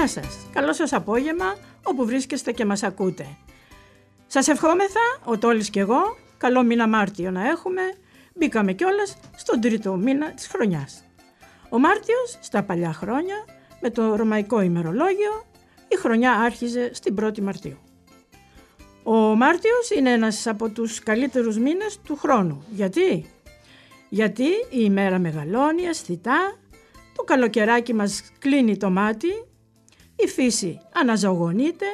Γεια σας. Καλό σας απόγευμα όπου βρίσκεστε και μας ακούτε. Σας ευχόμεθα, ο Τόλης και εγώ, καλό μήνα Μάρτιο να έχουμε. Μπήκαμε κιόλας στον τρίτο μήνα της χρονιάς. Ο Μάρτιος, στα παλιά χρόνια, με το ρωμαϊκό ημερολόγιο, η χρονιά άρχιζε στην 1η Μαρτίου. Ο Μάρτιος είναι ένας από τους καλύτερους μήνες του χρόνου. Γιατί; Γιατί η ημέρα μεγαλώνει αισθητά, το καλοκαιράκι μας κλείνει το μάτι, η φύση αναζωογονείται,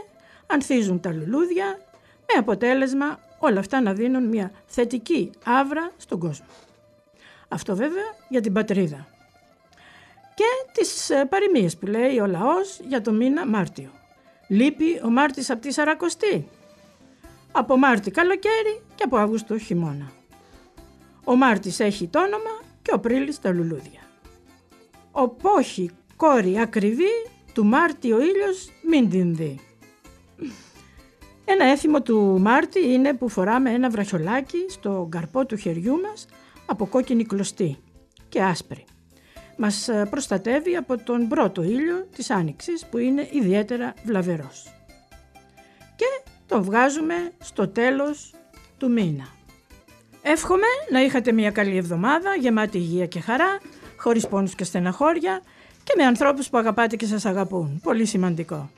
ανθίζουν τα λουλούδια, με αποτέλεσμα όλα αυτά να δίνουν μια θετική άβρα στον κόσμο. Αυτό βέβαια για την πατρίδα. Και τις ε, παροιμίες που λέει ο λαός για το μήνα Μάρτιο. Λείπει ο Μάρτης από τη Σαρακοστή. Από Μάρτι καλοκαίρι και από Αύγουστο χειμώνα. Ο Μάρτης έχει το όνομα και ο Πρίλης τα λουλούδια. Ο πόχη κόρη ακριβή του Μάρτη ο ήλιος μην την δει. Ένα έθιμο του Μάρτη είναι που φοράμε ένα βραχιολάκι στο καρπό του χεριού μας από κόκκινη κλωστή και άσπρη. Μας ε, προστατεύει από τον πρώτο ήλιο της άνοιξης που είναι ιδιαίτερα βλαβερός. Και το βγάζουμε στο τέλος του μήνα. Εύχομαι να είχατε μια καλή εβδομάδα γεμάτη υγεία και χαρά, χωρίς πόνους και στεναχώρια και με ανθρώπους που αγαπάτε και σας αγαπούν. Πολύ σημαντικό.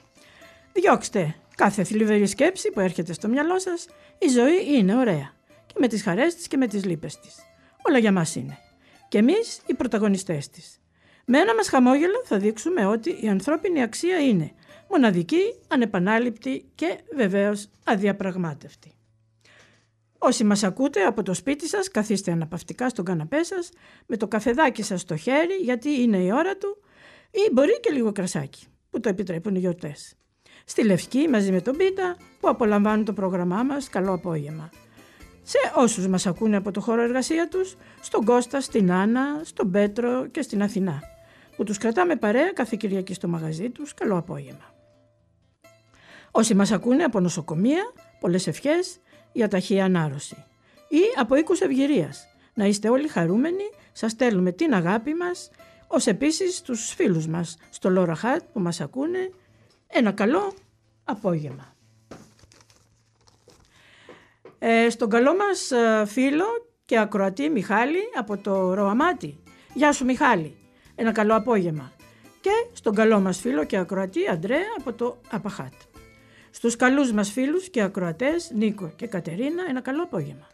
Διώξτε κάθε θλιβερή σκέψη που έρχεται στο μυαλό σας. Η ζωή είναι ωραία. Και με τις χαρές της και με τις λύπες της. Όλα για μας είναι. Και εμείς οι πρωταγωνιστές της. Με ένα μας χαμόγελο θα δείξουμε ότι η ανθρώπινη αξία είναι μοναδική, ανεπανάληπτη και βεβαίως αδιαπραγμάτευτη. Όσοι μας ακούτε από το σπίτι σας, καθίστε αναπαυτικά στον καναπέ σας, με το καφεδάκι σας στο χέρι, γιατί είναι η ώρα του, ή μπορεί και λίγο κρασάκι, που το επιτρέπουν οι γιορτές. Στη Λευκή, μαζί με τον Πίτα, που απολαμβάνουν το πρόγραμμά μας, καλό απόγευμα. Σε όσους μας ακούνε από το χώρο εργασία τους, στον Κώστα, στην Άννα, στον Πέτρο και στην Αθηνά, που τους κρατάμε παρέα κάθε Κυριακή στο μαγαζί τους, καλό απόγευμα. Όσοι μας ακούνε από νοσοκομεία, πολλές ευχές, για ταχεία ανάρρωση. Ή από οίκους ευγυρίας. Να είστε όλοι χαρούμενοι, σας στέλνουμε την αγάπη μας, ως επίσης τους φίλους μας στο Λόρα Χάτ που μας ακούνε. Ένα καλό απόγευμα. Ε, στον καλό μας ε, φίλο και ακροατή Μιχάλη από το Ροαμάτι. Γεια σου Μιχάλη. Ένα καλό απόγευμα. Και στον καλό μας φίλο και ακροατή Αντρέα από το Απαχάτ. Στους καλούς μας φίλους και ακροατές Νίκο και Κατερίνα ένα καλό απόγευμα.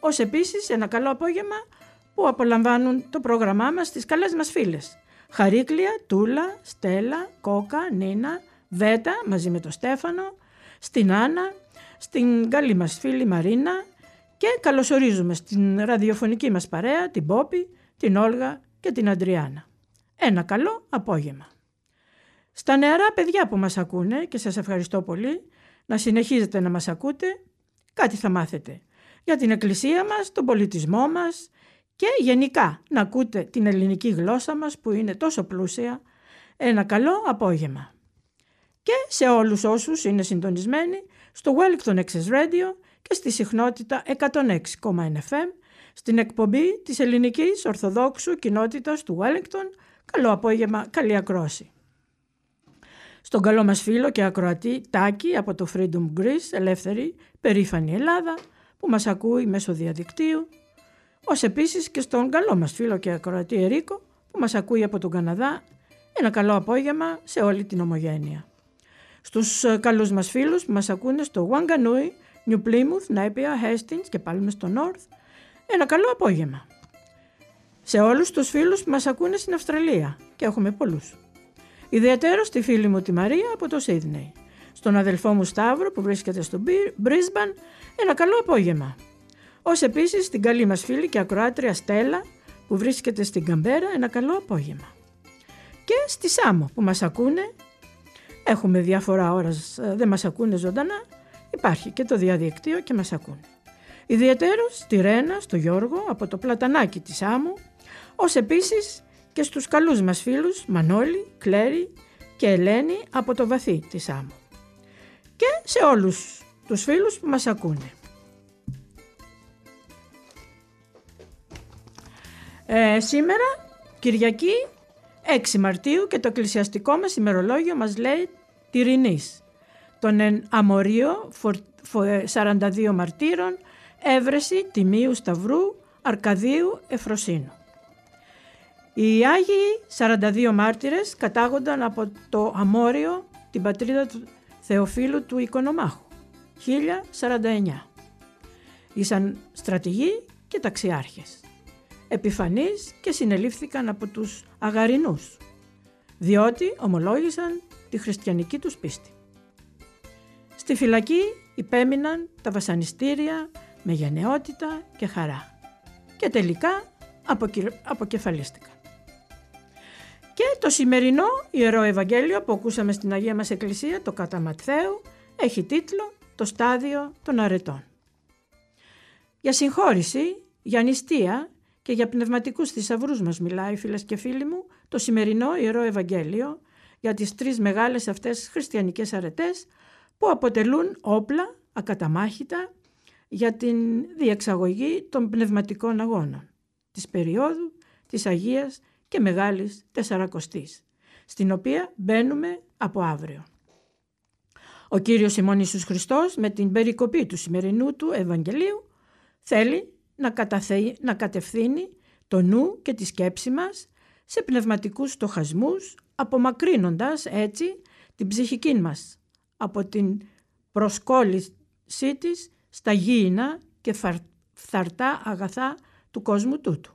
Ως επίσης ένα καλό απόγευμα που απολαμβάνουν το πρόγραμμά μας στις καλές μας φίλες. Χαρίκλια, Τούλα, Στέλλα, Κόκα, Νίνα, Βέτα μαζί με τον Στέφανο, στην Άννα, στην καλή μας φίλη Μαρίνα και καλωσορίζουμε στην ραδιοφωνική μας παρέα την Πόπη, την Όλγα και την Αντριάνα. Ένα καλό απόγευμα. Στα νεαρά παιδιά που μας ακούνε και σας ευχαριστώ πολύ να συνεχίζετε να μας ακούτε, κάτι θα μάθετε για την εκκλησία μας, τον πολιτισμό μας και γενικά να ακούτε την ελληνική γλώσσα μας που είναι τόσο πλούσια. Ένα καλό απόγευμα. Και σε όλους όσους είναι συντονισμένοι στο Wellington Access Radio και στη συχνότητα 106,1 FM στην εκπομπή της ελληνικής Ορθοδόξου κοινότητας του Wellington. Καλό απόγευμα, καλή ακρόση στον καλό μας φίλο και ακροατή Τάκη από το Freedom Greece, ελεύθερη, περήφανη Ελλάδα, που μας ακούει μέσω διαδικτύου, ως επίσης και στον καλό μας φίλο και ακροατή Ερίκο, που μας ακούει από τον Καναδά, ένα καλό απόγευμα σε όλη την ομογένεια. Στους ε, καλούς μας φίλους που μας ακούνε στο Wanganui, New Plymouth, Napier, Hastings και πάλι στο North, ένα καλό απόγευμα. σε όλους τους φίλους που μας ακούνε στην Αυστραλία και έχουμε πολλούς. Ιδιαίτερο στη φίλη μου τη Μαρία από το Σίδνεϊ. Στον αδελφό μου Σταύρο που βρίσκεται στο Μπρίσμπαν ένα καλό απόγευμα. Ω επίσης στην καλή μας φίλη και ακροάτρια Στέλλα που βρίσκεται στην Καμπέρα ένα καλό απόγευμα. Και στη Σάμο που μας ακούνε, έχουμε διαφορά ώρας, ε, δεν μας ακούνε ζωντανά, υπάρχει και το διαδικτύο και μας ακούνε. Ιδιαίτερο στη Ρένα, στο Γιώργο, από το πλατανάκι της Άμμου, ως επίσης και στους καλούς μας φίλους Μανώλη, Κλέρι και Ελένη από το βαθύ της Άμμου. Και σε όλους τους φίλους που μας ακούνε. Ε, σήμερα, Κυριακή, 6 Μαρτίου και το εκκλησιαστικό μας ημερολόγιο μας λέει Τυρινής. Τον εν αμορίο 42 μαρτύρων, έβρεση Τιμίου Σταυρού, Αρκαδίου Εφροσύνου. Οι Άγιοι 42 μάρτυρες κατάγονταν από το Αμόριο, την πατρίδα του Θεοφίλου του Οικονομάχου, 1049. Ήσαν στρατηγοί και ταξιάρχες. Επιφανείς και συνελήφθηκαν από τους Αγαρινούς, διότι ομολόγησαν τη χριστιανική τους πίστη. Στη φυλακή υπέμειναν τα βασανιστήρια με γενναιότητα και χαρά και τελικά αποκεφαλίστηκαν. Και το σημερινό Ιερό Ευαγγέλιο που ακούσαμε στην Αγία μας Εκκλησία, το κατά Ματθαίου, έχει τίτλο «Το στάδιο των αρετών». Για συγχώρηση, για νηστεία και για πνευματικούς θησαυρούς μας μιλάει φίλες και φίλοι μου το σημερινό Ιερό Ευαγγέλιο για τις τρεις μεγάλες αυτές χριστιανικές αρετές που αποτελούν όπλα ακαταμάχητα για την διεξαγωγή των πνευματικών αγώνων της περίοδου της Αγίας και Μεγάλης Τεσσαρακοστής, στην οποία μπαίνουμε από αύριο. Ο Κύριος ημών Ιησούς Χριστός με την περικοπή του σημερινού του Ευαγγελίου θέλει να, καταθε... να κατευθύνει το νου και τη σκέψη μας σε πνευματικούς στοχασμούς, απομακρύνοντας έτσι την ψυχική μας από την προσκόλλησή της στα γήινα και φθαρτά αγαθά του κόσμου τούτου.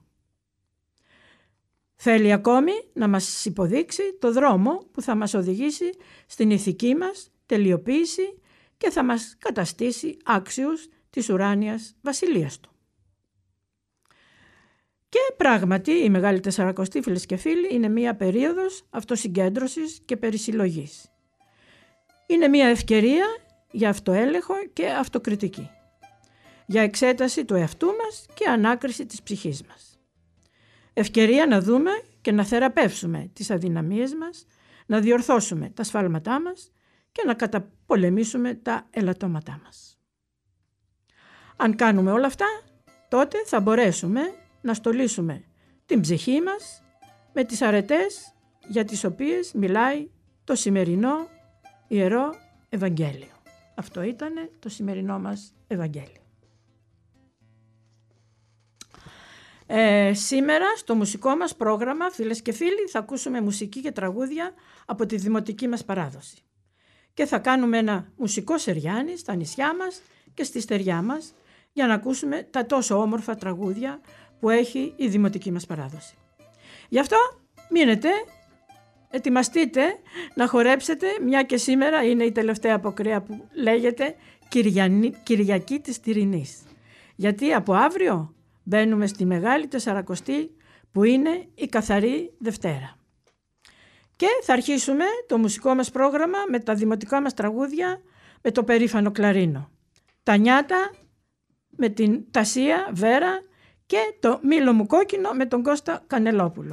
Θέλει ακόμη να μας υποδείξει το δρόμο που θα μας οδηγήσει στην ηθική μας τελειοποίηση και θα μας καταστήσει άξιους της ουράνιας βασιλείας του. Και πράγματι η Μεγάλη Τεσσαρακοστή φίλες και φίλοι είναι μία περίοδος αυτοσυγκέντρωσης και περισυλλογής. Είναι μία ευκαιρία για αυτοέλεγχο και αυτοκριτική. Για εξέταση του εαυτού μας και ανάκριση της ψυχής μας. Ευκαιρία να δούμε και να θεραπεύσουμε τις αδυναμίες μας, να διορθώσουμε τα σφάλματά μας και να καταπολεμήσουμε τα ελαττώματά μας. Αν κάνουμε όλα αυτά, τότε θα μπορέσουμε να στολίσουμε την ψυχή μας με τις αρετές για τις οποίες μιλάει το σημερινό Ιερό Ευαγγέλιο. Αυτό ήταν το σημερινό μας Ευαγγέλιο. Ε, σήμερα στο μουσικό μας πρόγραμμα, φίλες και φίλοι, θα ακούσουμε μουσική και τραγούδια από τη δημοτική μας παράδοση. Και θα κάνουμε ένα μουσικό σεριάνι στα νησιά μας και στη στεριά μας για να ακούσουμε τα τόσο όμορφα τραγούδια που έχει η δημοτική μας παράδοση. Γι' αυτό μείνετε, ετοιμαστείτε να χορέψετε, μια και σήμερα είναι η τελευταία αποκρέα που λέγεται Κυριακή της Τυρινής. Γιατί από αύριο μπαίνουμε στη Μεγάλη Τεσσαρακοστή που είναι η Καθαρή Δευτέρα. Και θα αρχίσουμε το μουσικό μας πρόγραμμα με τα δημοτικά μας τραγούδια με το περήφανο κλαρίνο. Τα νιάτα με την Τασία Βέρα και το μήλο μου κόκκινο με τον Κώστα Κανελόπουλο.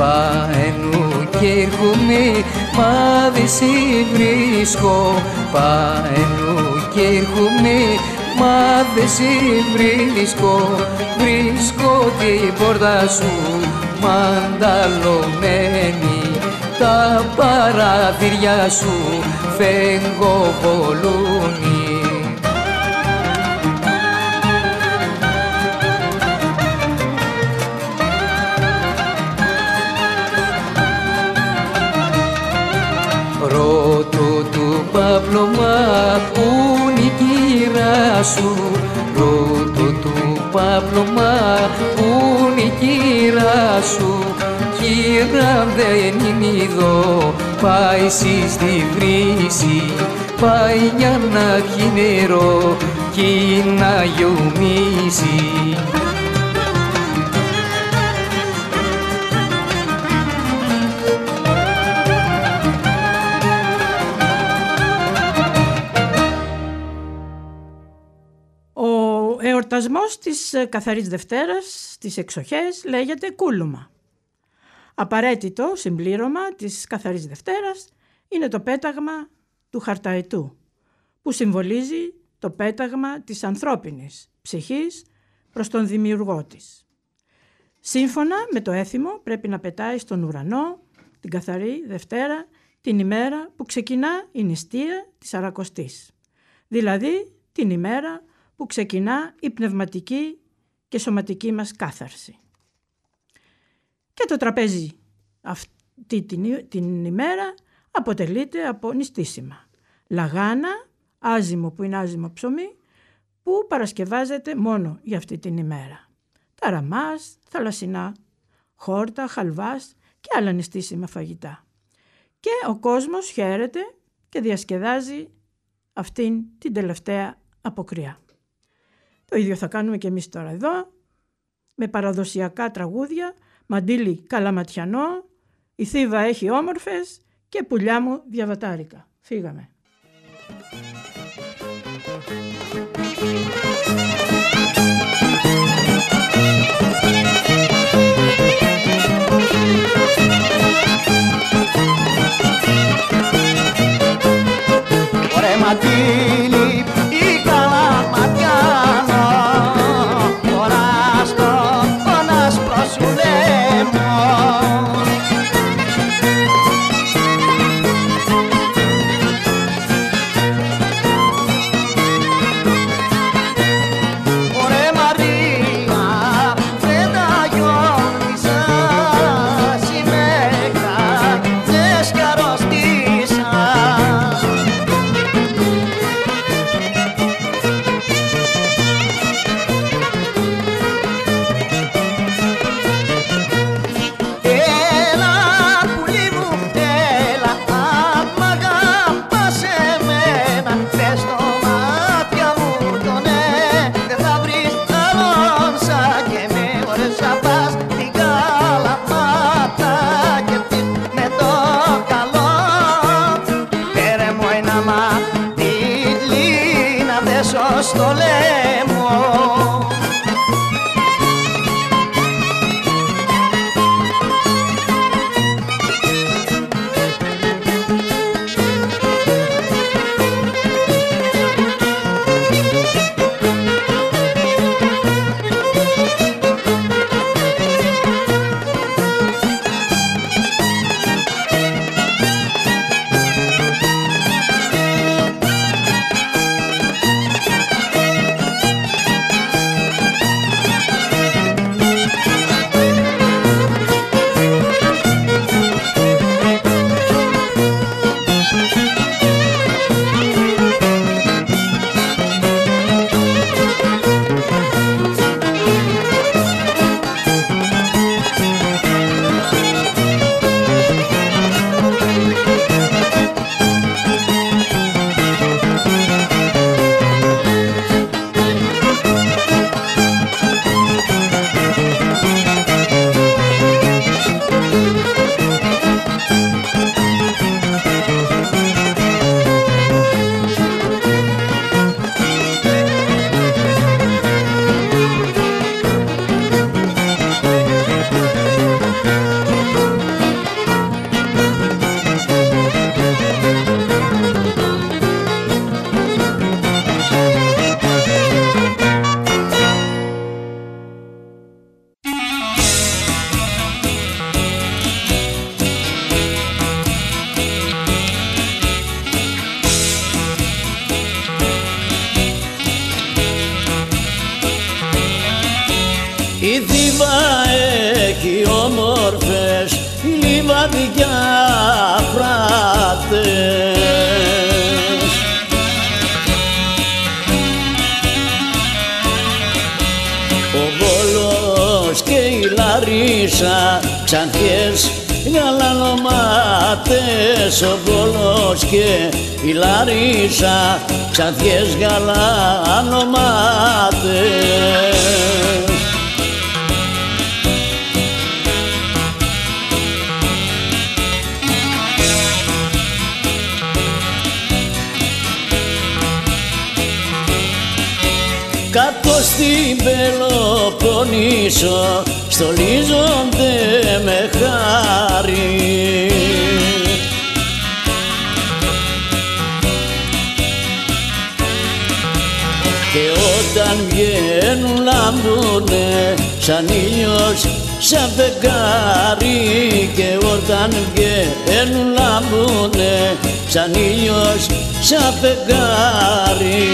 Παένου και έρχομαι, μα δε σε βρίσκω Παένου και έρχομαι, μα δε σε βρίσκω Βρίσκω την πόρτα σου μανταλωμένη. Τα παραθυριά σου φέγγω του παπλωμά που είναι η κύρα σου. Ρωτώ του παπλωμά που είναι η κύρα σου. Κύρα δεν είναι εδώ, πάει στη βρύση. Πάει για να πιει νερό και να γιομίσει εορτασμός της ε, Καθαρής Δευτέρας στις εξοχές λέγεται κούλουμα. Απαραίτητο συμπλήρωμα της Καθαρής Δευτέρας είναι το πέταγμα του χαρταετού που συμβολίζει το πέταγμα της ανθρώπινης ψυχής προς τον δημιουργό της. Σύμφωνα με το έθιμο πρέπει να πετάει στον ουρανό την Καθαρή Δευτέρα την ημέρα που ξεκινά η νηστεία της Αρακοστής, δηλαδή την ημέρα που ξεκινά η πνευματική και σωματική μας κάθαρση. Και το τραπέζι αυτή την, την ημέρα αποτελείται από νηστίσιμα. Λαγάνα, άζυμο που είναι άζυμο ψωμί, που παρασκευάζεται μόνο για αυτή την ημέρα. Ταραμάς, θαλασσινά, χόρτα, χαλβάς και άλλα νηστίσιμα φαγητά. Και ο κόσμος χαίρεται και διασκεδάζει αυτήν την τελευταία αποκριά. Το ίδιο θα κάνουμε και εμείς τώρα εδώ, με παραδοσιακά τραγούδια, μαντίλι καλαματιανό, η θύβα έχει όμορφες και πουλιά μου διαβατάρικα. Φύγαμε. Ωραία Μα τη λίνα δέσω στο λαιμό. Λίβα έχει όμορφες λιβαδιά φράτες. Ο Βόλος και η Λαρίσα ξανθιές γαλανομάτες Ο Βόλος και η Λαρίσα ξανθιές γαλανομάτες Πελοποννήσο στολίζονται με χάρη. Και όταν βγαίνουν λάμπουνε σαν ήλιος σαν φεγγάρι. Και όταν βγαίνουν λάμπουνε σαν ήλιος σαν φεγγάρι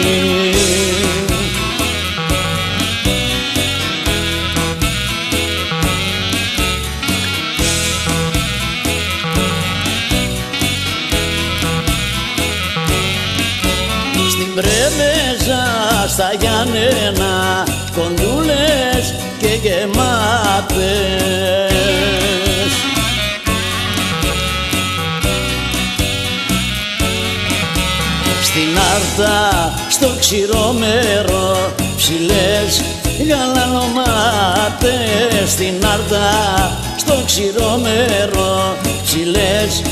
Άρτα στο ξηρόμερο ψηλές γαλανομάτες Στην Άρτα στο ξηρόμερο ψηλές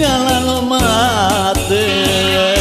γαλανομάτες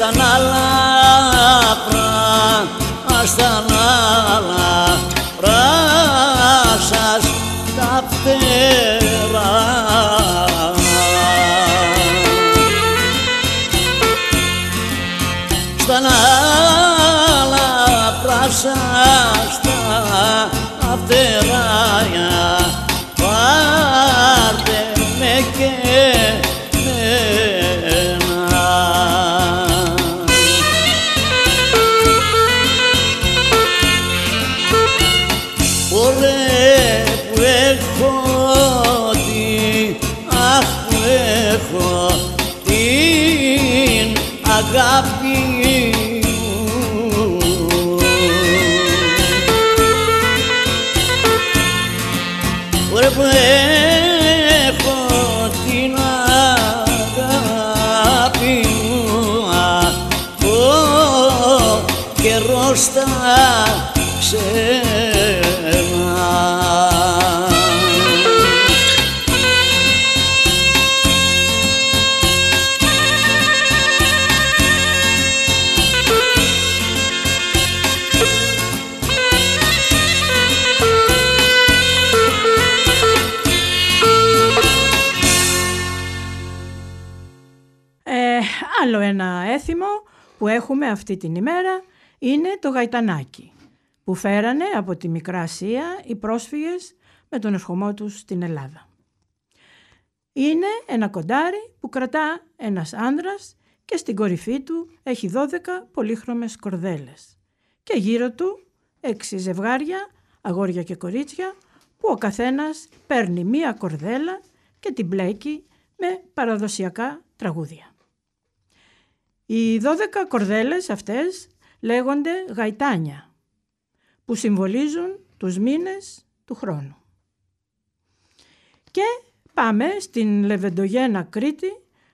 στα ναλάπρα, στα ναλάπρα σας τα φτερά. Που έχουμε αυτή την ημέρα είναι το γαϊτανάκι που φέρανε από τη Μικρά Ασία οι πρόσφυγες με τον ερχομό τους στην Ελλάδα. Είναι ένα κοντάρι που κρατά ένας άνδρας και στην κορυφή του έχει 12 πολύχρωμες κορδέλες και γύρω του έξι ζευγάρια, αγόρια και κορίτσια που ο καθένας παίρνει μία κορδέλα και την μπλέκει με παραδοσιακά τραγούδια. Οι 12 κορδέλες αυτές λέγονται γαϊτάνια που συμβολίζουν τους μήνες του χρόνου. Και πάμε στην Λεβεντογένα Κρήτη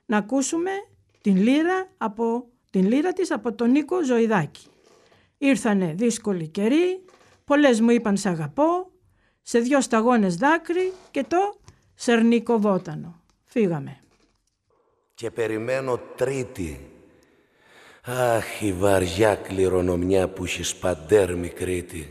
να ακούσουμε την λύρα, από, την λύρα της από τον Νίκο Ζωηδάκη. Ήρθανε δύσκολοι καιροί, πολλές μου είπαν σ' αγαπώ, σε δυο σταγόνες δάκρυ και το σερνίκο βότανο. Φύγαμε. Και περιμένω τρίτη. Αχ, η βαριά κληρονομιά που έχεις σπαντέρ Κρήτη.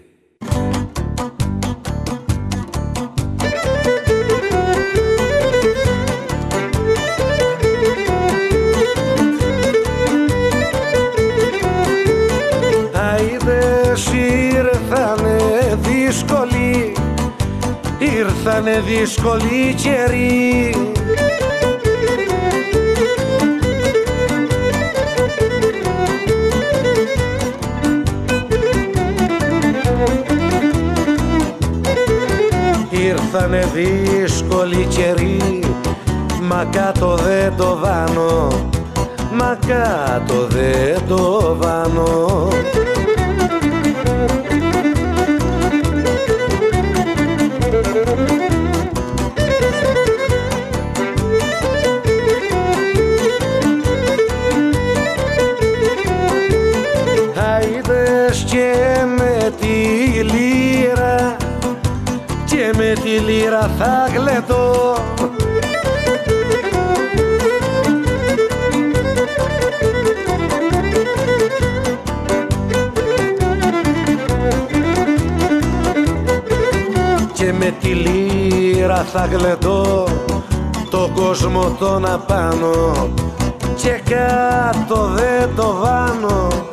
ήρθανε δύσκολοι καιροί Ήρθανε δύσκολοι καιροί Μα κάτω δεν το βάνω Μα κάτω δεν το βάνω θα γλεντώ. Και με τη λύρα θα γλεντώ το κόσμο τον απάνω και κάτω δεν το βάνω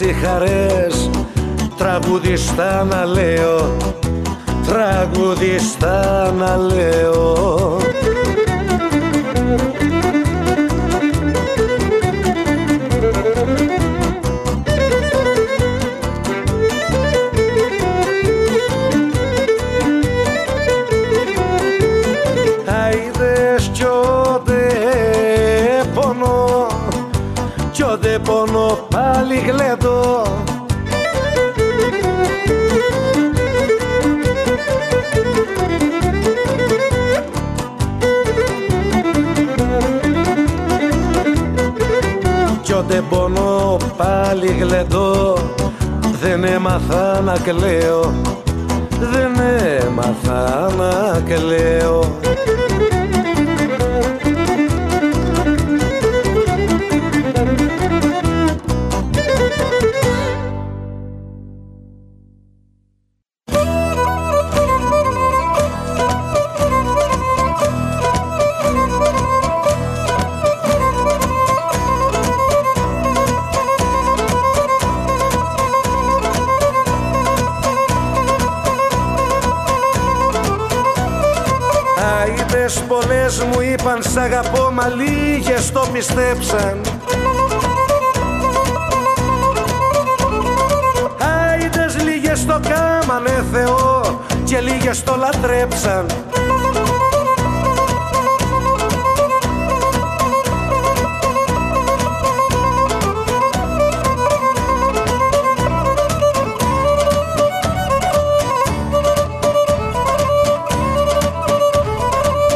έτσι χαρές τραγουδιστά να λέω τραγουδιστά να λέω πάλι γλεντώ. Δεν έμαθα να κλαίω. Δεν έμαθα να κλαίω μαγείρεψαν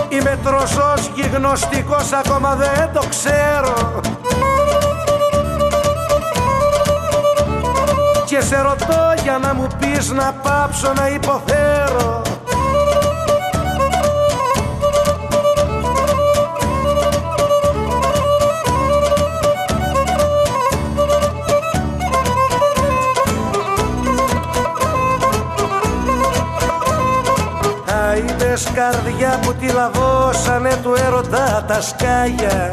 Είμαι τροσός και γνωστικός ακόμα δεν το ξέρω. Και σε ρωτώ για να μου πεις να πάψω να υποθέσω καρδιά που τη λαβώσανε του έρωτα τα σκάγια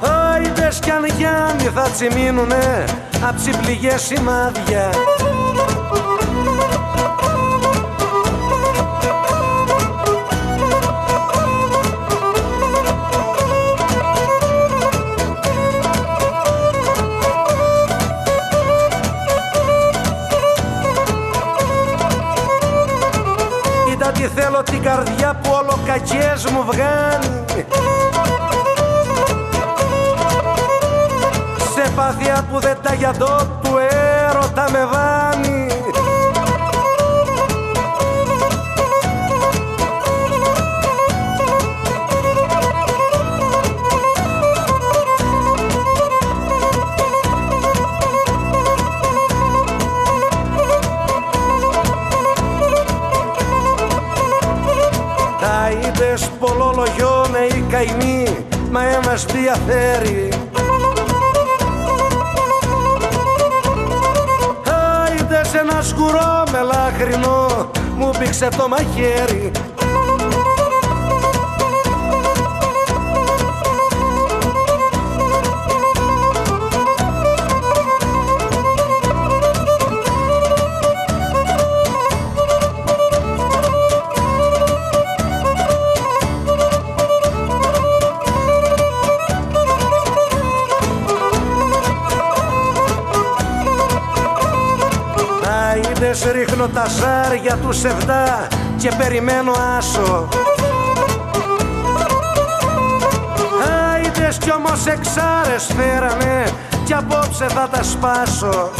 Άιντες κι αν Γιάννη θα τσιμίνουνε απ' πληγές σημάδια καρδιά που όλο κακές μου βγάνει Σε πάθια που δεν τα γιαντώ του έρωτα με βάνει πολλολογιώνε οι καημοί μα ένας διαφέρει Άιντες ένα σκουρό με λάχρινο μου πήξε το μαχαίρι Άιντες ρίχνω τα ζάρια του σεβδά και περιμένω άσο. Άιντες κι όμως εξάρες φέρανε κι απόψε θα τα σπάσω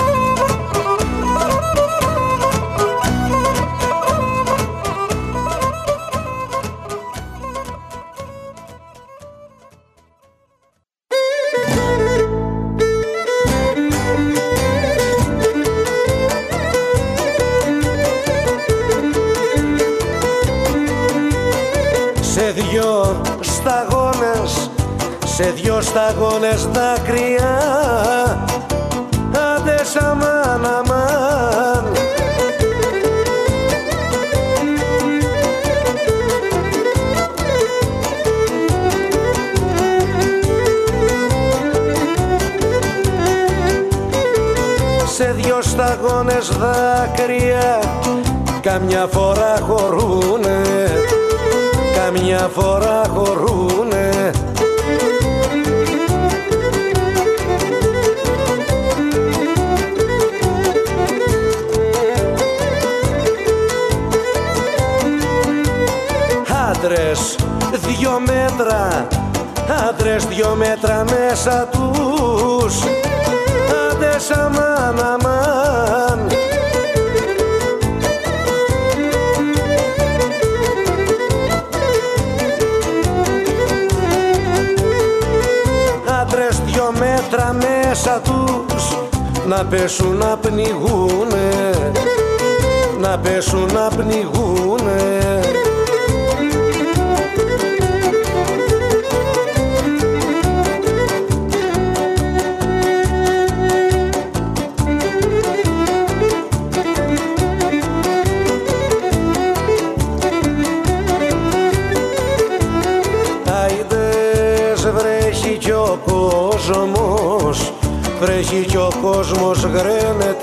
σε δυο σταγόνες δάκρυα Άντε αμάν αμάν Σε δυο σταγόνες δάκρυα Καμιά φορά χωρούνε Καμιά φορά χωρούνε Άντρες δυο μέτρα. Άντρες δυο μέτρα μέσα τους. Άντες αμάν αμάν. Άντρες δυο μέτρα μέσα τους. Να πέσουν να πνιγούνε. Να πέσουν να πνιγούνε κόσμος. Βρέχει κι ο κόσμος γραίνεται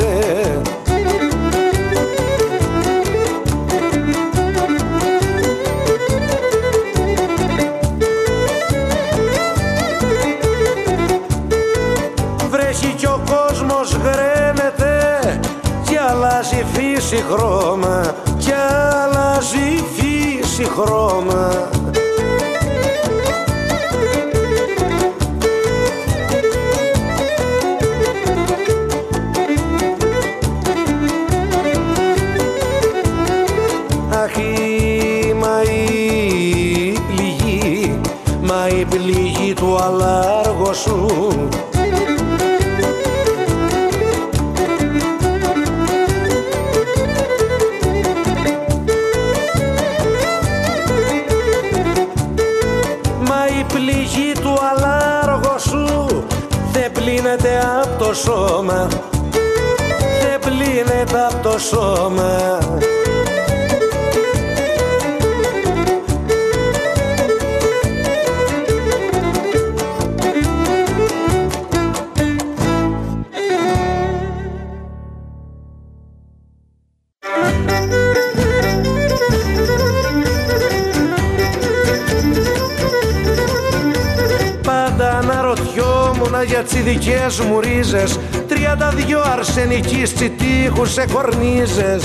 κορνίζες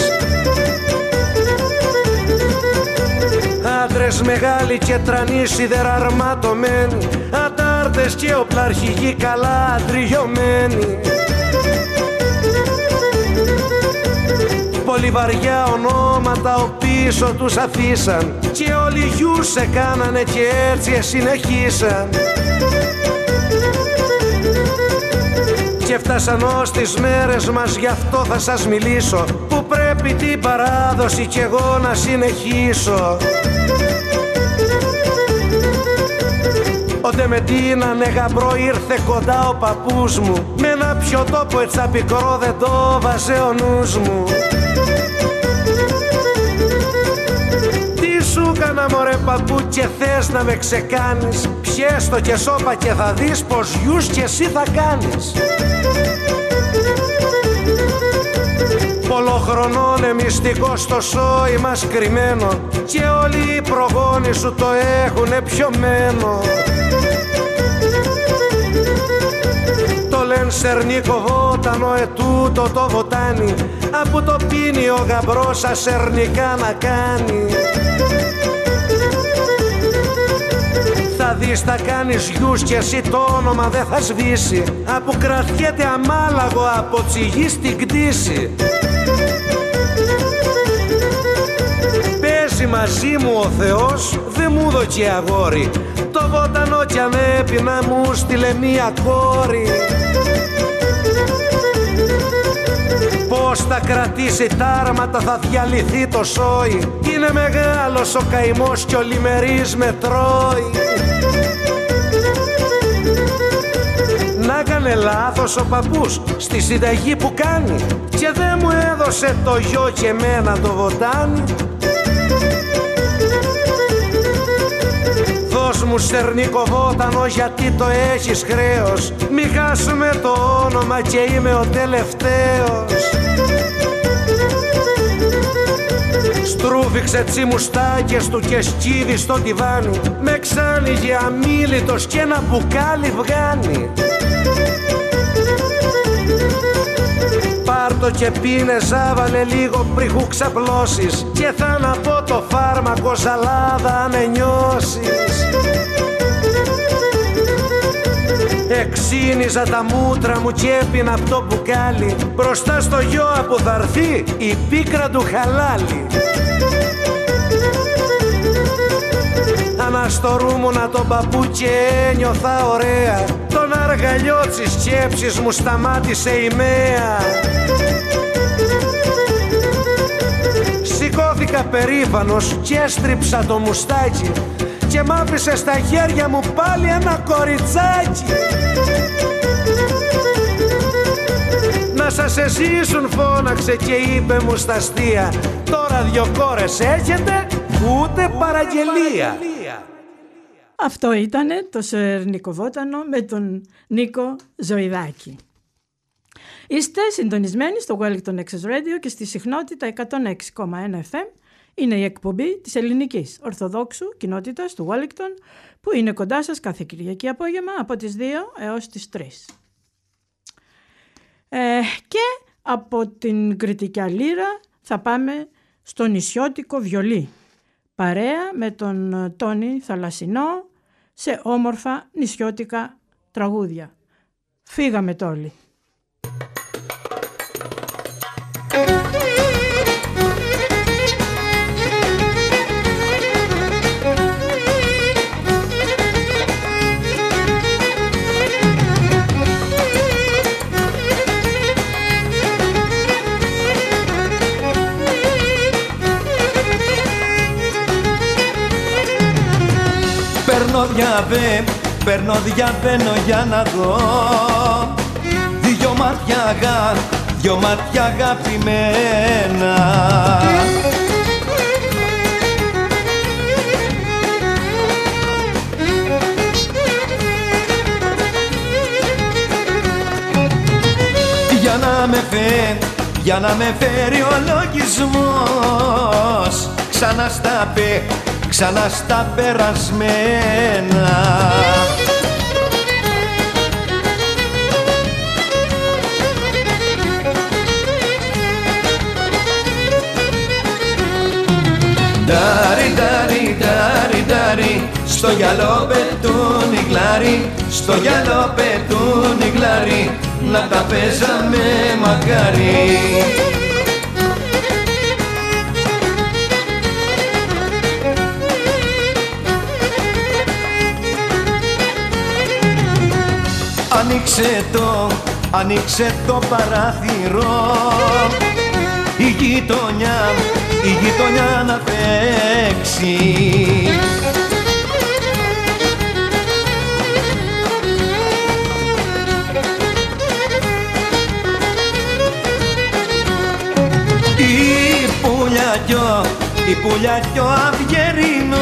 Άντρες μεγάλοι και τρανοί σιδεραρματωμένοι Ατάρτες και οπλαρχηγοί καλά αντριγιωμένοι Πολύ βαριά ονόματα ο πίσω τους αφήσαν Και όλοι γιους σε κάνανε και έτσι συνεχίσαν και φτάσαν ως τις μέρες μας γι' αυτό θα σας μιλήσω. Που πρέπει την παράδοση κι εγώ να συνεχίσω. Ότε με τίνανε γαμπρό ήρθε κοντά ο παππούς μου. Με ένα πιο τόπο έτσι πικρό δεν το βάζε ο νους μου Τι σου κάνα μωρέ παππού και θες να με ξεκάνεις. Πιέστο και σώπα και θα δεις πως γιους και εσύ θα κάνεις. Πολλοχρονών μυστικός στο σόι μας κρυμμένο Και όλοι οι προγόνοι σου το έχουνε πιωμένο. Το λένε σερνίκο βότανο ετούτο το βοτάνι Από το πίνει ο γαμπρός σας σερνικά να κάνει. Θα δεις θα κάνεις γιους και εσύ το όνομα δεν θα σβήσει. Από κρατιέται αμάλαγο από τσιγή στην κτήση. Παίζει μαζί μου ο Θεός δεν μου δοκεί αγόρι. Το βότανο κι αν έπινα μου στείλε μία κόρη Πώς θα κρατήσει τα άρματα θα διαλυθεί το σόι. Είναι μεγάλος ο καημός κι ο λιμερής με τρώει. Να έκανε λάθος ο παππούς στη συνταγή που κάνει. Και δεν μου έδωσε το γιο και εμένα το βοτάνι Δώσ' μου στερνίκο βότανο γιατί το έχεις χρέος; Μη χάσουμε το όνομα και είμαι ο τελευταίος. Στρούφιξε τσι μουστάκες του και σκύβει στο τιβάνι. Με ξάνιγε αμήλυτος και ένα μπουκάλι βγάνει Πάρτο και πίνε ζάβαλε λίγο πριν ξαπλώσεις. Και θα να πω το φάρμακο ζαλάδα αν νιώσεις Εξήνιζα τα μούτρα μου και έπινα από το μπουκάλι. Μπροστά στο γιο που θα η πίκρα του χαλάλι. Να τον παππού και ένιωθα ωραία Τον αργαλιό της σκέψης μου σταμάτησε η μέα. Σηκώθηκα περήφανος και έστριψα το μουστάκι Και μ' άφησε στα χέρια μου πάλι ένα κοριτσάκι. Να σας εζήσουν φώναξε και είπε μου στα αστεία Τώρα δυο κόρες έχετε ούτε παραγγελία αυτό ήταν το Σερνικοβότανο με τον Νίκο Ζωηδάκη. Είστε συντονισμένοι στο Wellington Access Radio και στη συχνότητα 106,1 FM είναι η εκπομπή της ελληνικής Ορθοδόξου κοινότητας του Wellington που είναι κοντά σας κάθε Κυριακή απόγευμα από τις 2 έως τις 3. Ε, και από την κριτική λύρα θα πάμε στο νησιώτικο βιολί παρέα με τον Τόνι Θαλασσινό σε όμορφα νησιώτικα τραγούδια. Φύγαμε τόλοι. Διαβέ, παίρνω διαβαίνω για να δω. Δυο μάτια γα, δυο μάτια αγαπημένα. Για να με φέρει, για να με φέρει ο λογισμός Ξανά στα πέ, ξανά στα περασμένα. Ντάρι, ντάρι, ντάρι, ντάρι Στο γυαλό πετούν οι γλάρι Στο γυαλό πετούν οι γλάρι Να τα παίζαμε μακάρι Ανοίξε το, ανοίξε το παράθυρο. Η γειτονιά, η γειτονιά να παίξει. Η πουλιά κιό, η πουλιά κιό αυγερινός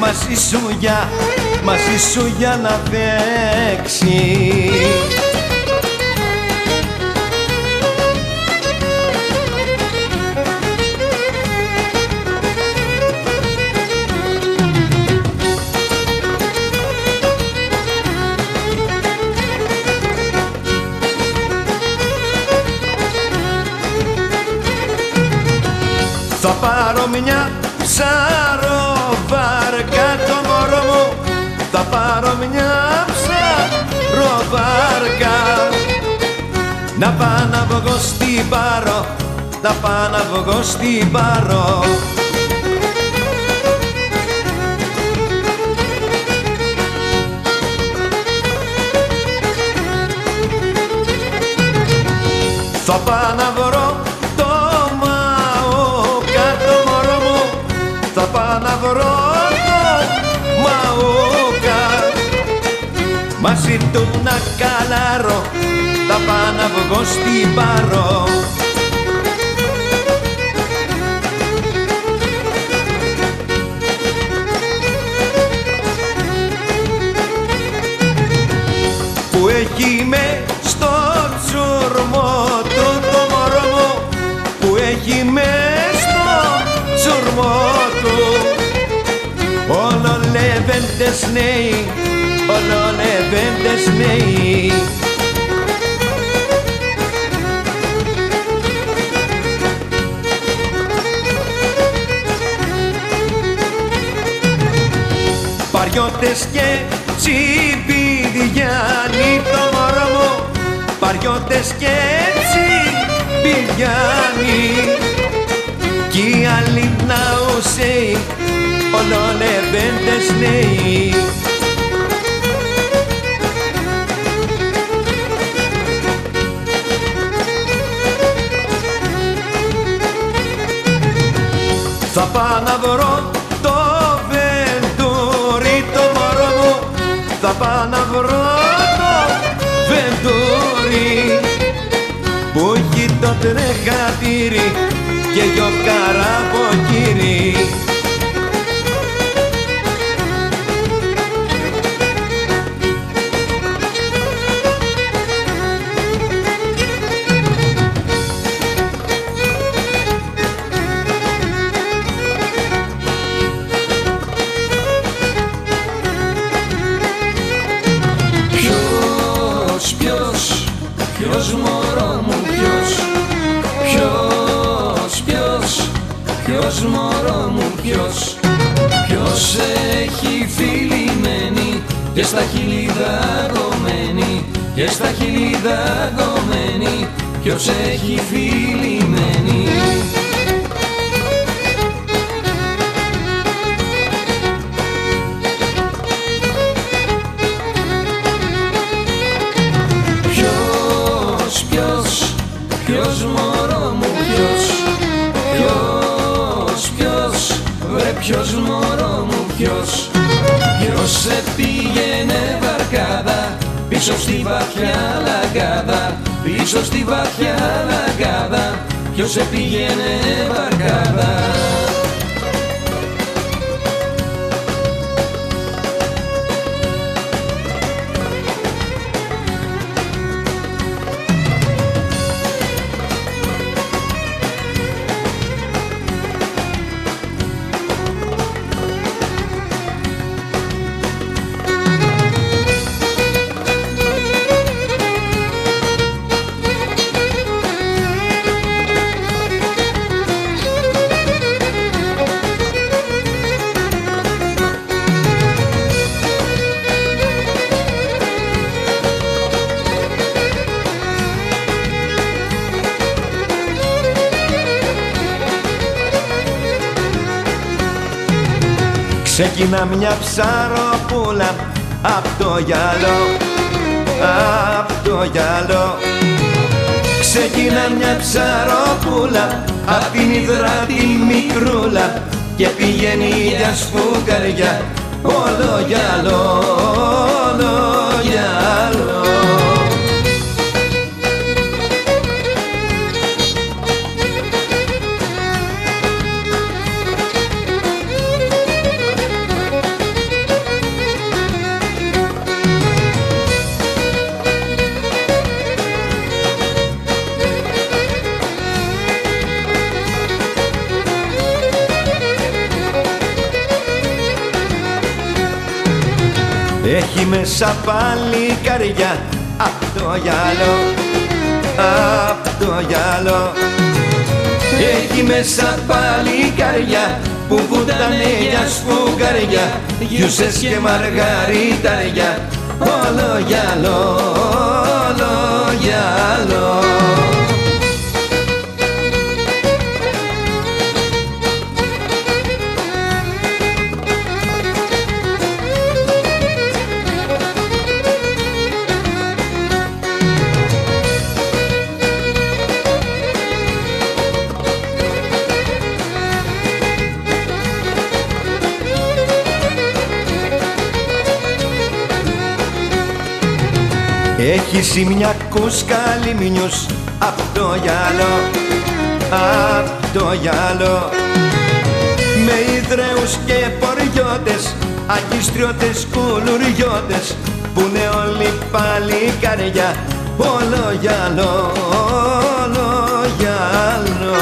Μαζί σου για, μαζί σου για να παίξει. Θα πάρω μια ψαροβάρκα μια ψαροβάρκα Να πάω να βγω στην πάρο Να πάω να βγω στην πάρο του να καλάρω Θα πάω να βγω στην πάρο που έχει με στο τσουρμό του το μωρό μου. Που έχει με στο τσουρμό του. Όλο λεβέντες νέοι όλο λεβέντες νέοι. Παριώτες και τσιμπιδιάνοι το μωρό μου Παριώτες και τσιμπιδιάνοι. Κι οι άλλοι ναουσέοι ολολεβέντες νέοι πάω να βρω το βεντούρι το μωρό μου. Θα πάω να βρω το βεντούρι Που έχει το τρεχατήρι και δυο καραποκύρι μωρό μου ποιος Ποιος έχει φιλημένη και στα χείλη δαγκωμένη Και στα χείλη δαγκωμένη Ποιος έχει φιλημένη σε πήγαινε βαρκάδα Πίσω στη βαθιά λαγκάδα Πίσω στη βαθιά λαγκάδα Ποιος σε πήγαινε βαρκάδα Ξεκινά μια ψαροπούλα απ' το γυαλό, απ' το γυαλό. Ξεκινά μια ψαροπούλα απ' την υδρά τη μικρούλα και πηγαίνει για σφουγγαριά όλο γυαλό, Έχει μέσα πάλι καρδιά. Απ' το γυαλό, απ' το γυαλό. Έχει μέσα πάλι καρδιά που βουτάνε για σφουγγαριά. Γιούσες και μαργαριταριά. Όλο γυαλό, όλο γυαλό Έχει σημειακούς καλυμνιούς απ' το γυαλό, απ' το γυαλό. Με ιδραίους και ποριώτες, ακιστριώτες, κουλουριώτες που είναι όλοι πάλι καρδιά, όλο γυαλό, όλο γυαλό.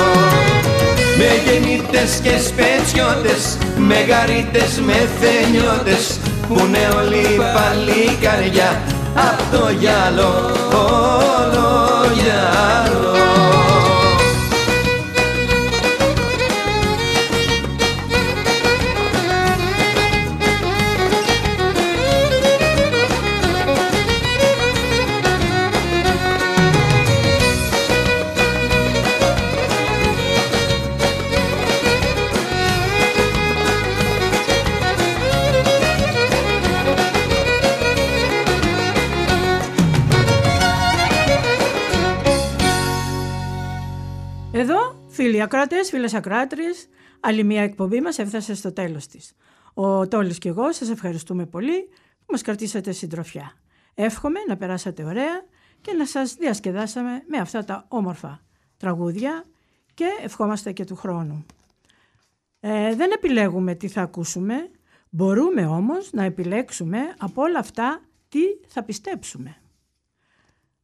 Με γεννήτες και σπετσιώτες, με γαρίτες, με θενιώτες που είναι όλοι πάλι καρδιά απ' το γυαλό, όλο γυαλό. Φίλοι ακράτε, φίλες ακράτριε, άλλη μια εκπομπή μας έφτασε στο τέλος της. Ο Τόλης και εγώ σας ευχαριστούμε πολύ που μας κρατήσατε συντροφιά. Εύχομαι να περάσατε ωραία και να σας διασκεδάσαμε με αυτά τα όμορφα τραγούδια και ευχόμαστε και του χρόνου. Ε, δεν επιλέγουμε τι θα ακούσουμε, μπορούμε όμως να επιλέξουμε από όλα αυτά τι θα πιστέψουμε.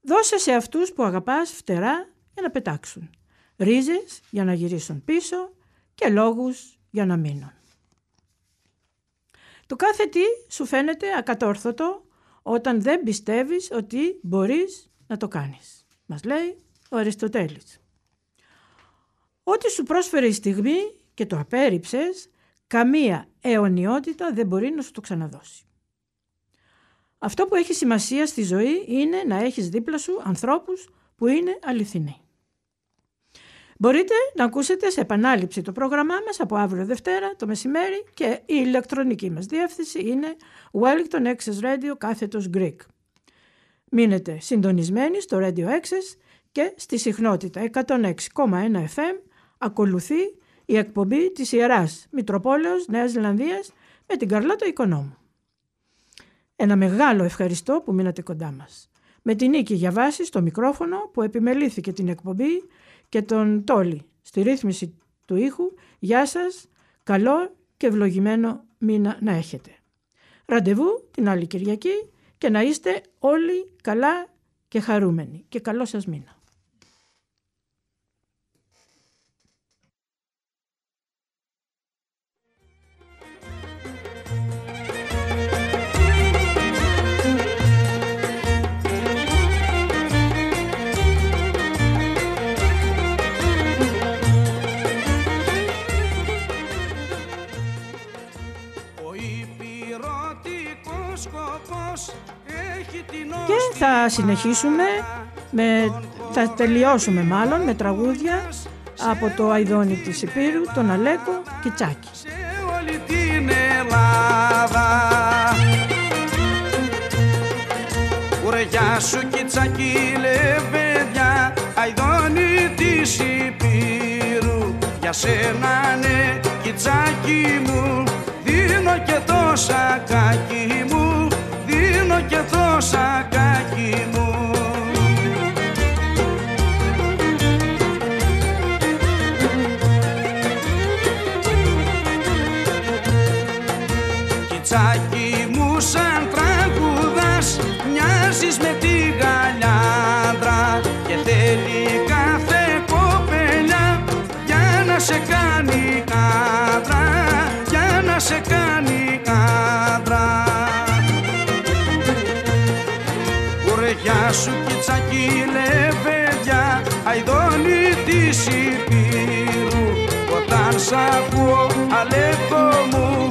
Δώσε σε αυτούς που αγαπάς φτερά για να πετάξουν ρίζες για να γυρίσουν πίσω και λόγους για να μείνουν. Το κάθε τι σου φαίνεται ακατόρθωτο όταν δεν πιστεύεις ότι μπορείς να το κάνεις. Μας λέει ο Αριστοτέλης. Ό,τι σου πρόσφερε η στιγμή και το απέρριψες, καμία αιωνιότητα δεν μπορεί να σου το ξαναδώσει. Αυτό που έχει σημασία στη ζωή είναι να έχεις δίπλα σου ανθρώπους που είναι αληθινοί. Μπορείτε να ακούσετε σε επανάληψη το πρόγραμμά μας από αύριο Δευτέρα το μεσημέρι και η ηλεκτρονική μας διεύθυνση είναι Wellington Access Radio κάθετος Greek. Μείνετε συντονισμένοι στο Radio Access και στη συχνότητα 106,1 FM ακολουθεί η εκπομπή της Ιεράς Μητροπόλεως Νέας Ζηλανδίας με την Καρλώτα Οικονόμου. Ένα μεγάλο ευχαριστώ που μείνατε κοντά μας. Με την Νίκη για βάση στο μικρόφωνο που επιμελήθηκε την εκπομπή και τον Τόλι στη ρύθμιση του ήχου. Γεια σας, καλό και ευλογημένο μήνα να έχετε. Ραντεβού την άλλη Κυριακή και να είστε όλοι καλά και χαρούμενοι. Και καλό σας μήνα. Θα συνεχίσουμε, με, θα τελειώσουμε μάλλον με τραγούδια από το Αϊδόνι της Υπήρου, τον Αλέκο Κιτσάκη. Σε όλη την Ελλάδα. Ουρεγιά σου Κιτσάκη λεβέδια, Αϊδόνι της Υπήρου Για σένα ναι Κιτσάκη μου, δίνω και τόσα κάκι μου δίνω και τόσα κάκι μου λεβέδια Αϊδόνι της Υπήρου Όταν σ' ακούω αλέκο μου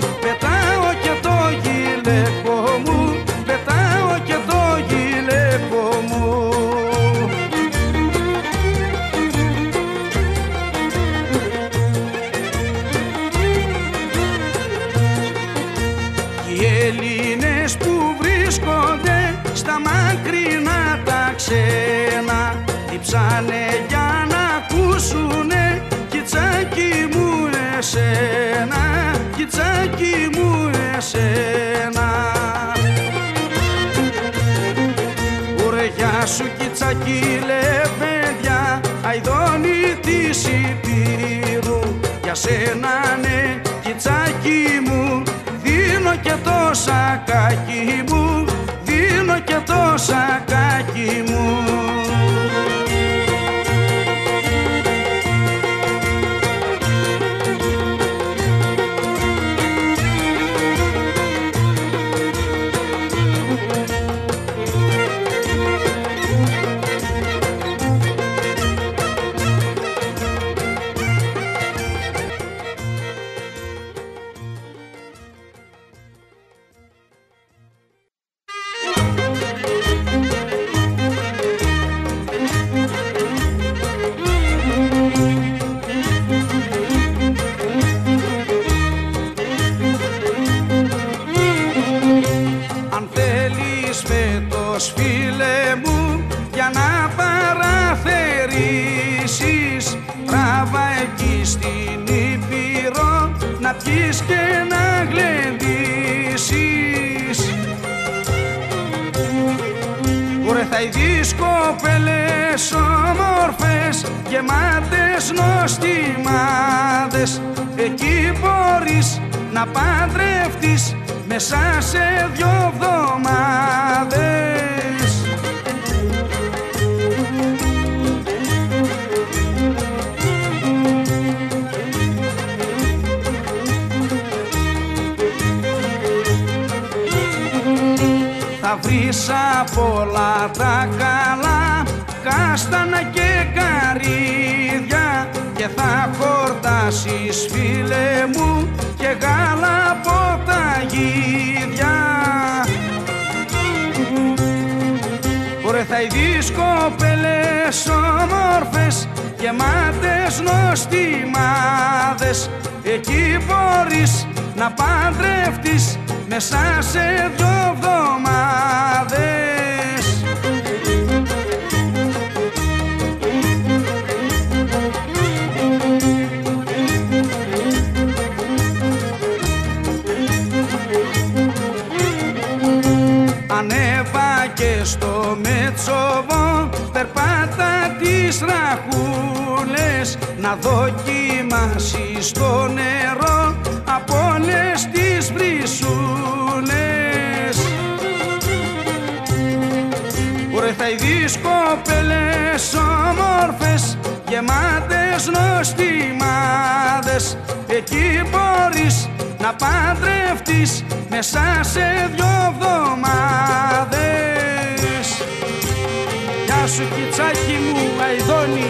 μου εσένα Ουρεγιά σου κιτσάκι λεβέδια Αϊδόνι της Υπήρου Για σένα ναι κιτσάκι μου Δίνω και τόσα κάκι μου Δίνω και τόσα κάκι μου θα ειδείς κοπέλες όμορφες γεμάτες νοστιμάδες. Εκεί μπορείς να παντρευτείς μέσα σε δυο εβδομάδες Θα βρεις από όλα τα καλά κάστανα και καρύδια και θα χορτάσεις φίλε μου και γάλα από τα γίδια. Ωρε θα ειδείς κοπέλες όμορφες γεμάτες νοστιμάδες εκεί μπορείς να παντρευτείς μέσα σε δυο εβδομάδες. Ανέβα και στο Μετσοβό περπάτα τις ραχούλες. Να δοκιμάσεις το νερό από όλες τις βρυσούνες. Ωρε θα ειδείς κοπέλες όμορφες γεμάτες νοστιμάδες. Εκεί μπορείς να παντρευτείς μέσα σε δυο εβδομάδες. Γεια σου κιτσάκι μου Αϊδόνη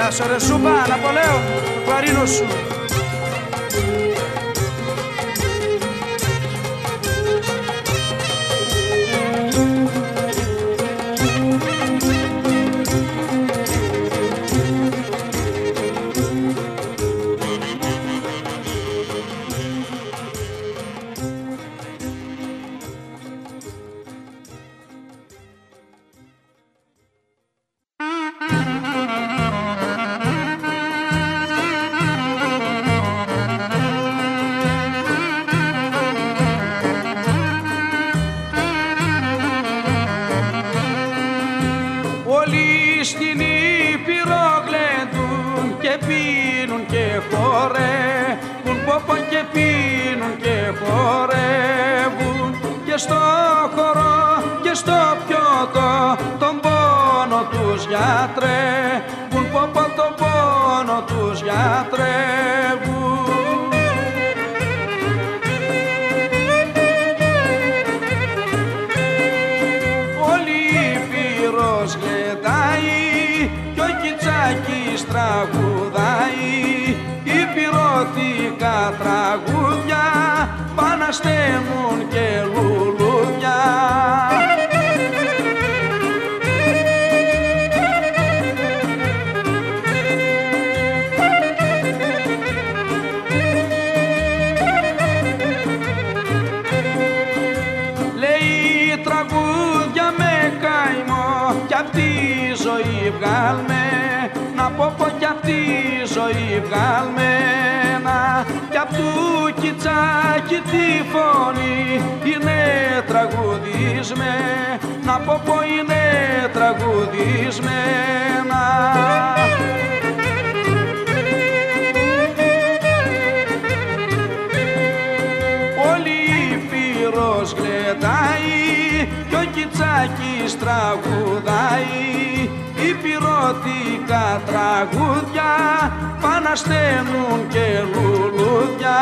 Γεια σου ρε Σούπα, Ναπολέον, το κλαρίνο σου γιατρεύουν Πόπο τον πόνο τους γιατρεύουν. Όλη η Ήπειρος γλεντάει κι ο Κιτσάκης τραγουδάει. Υπηρώθηκα τραγούδια παναστέμουν Να πω πω κι απ' τη ζωή βγάλμενα. Κι απ' του κιτσάκι τη φωνή είναι τραγουδισμέ Να πω πω είναι τραγουδισμένα. Όλη η Φύρος γλεντάει κι ο Κιτσάκης τραγουδάει Υπηρώθηκα τραγούδια πανασταίνουν και λουλούδια.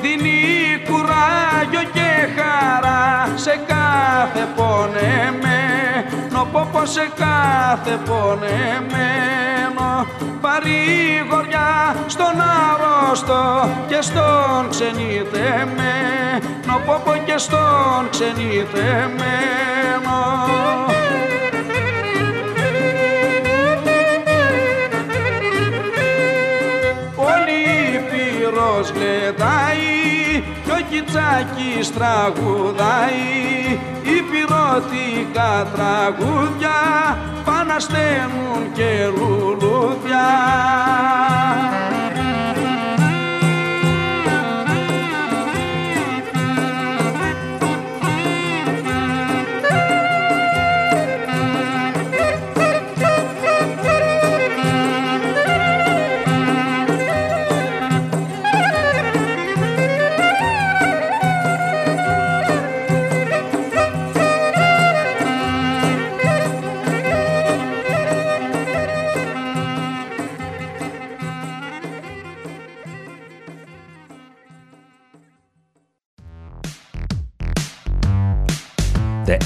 Δίνει κουράγιο και χαρά σε κάθε πονεμένο πω πω σε κάθε πονεμένο παρηγοριά στον αρρώστο και στον ξενιτεμένο. Πω πω και στον ξενιτεμένο ο Κιτσάκης τραγουδάει Υπηρώθηκα τραγούδια πανασταίνουν και λουλούδια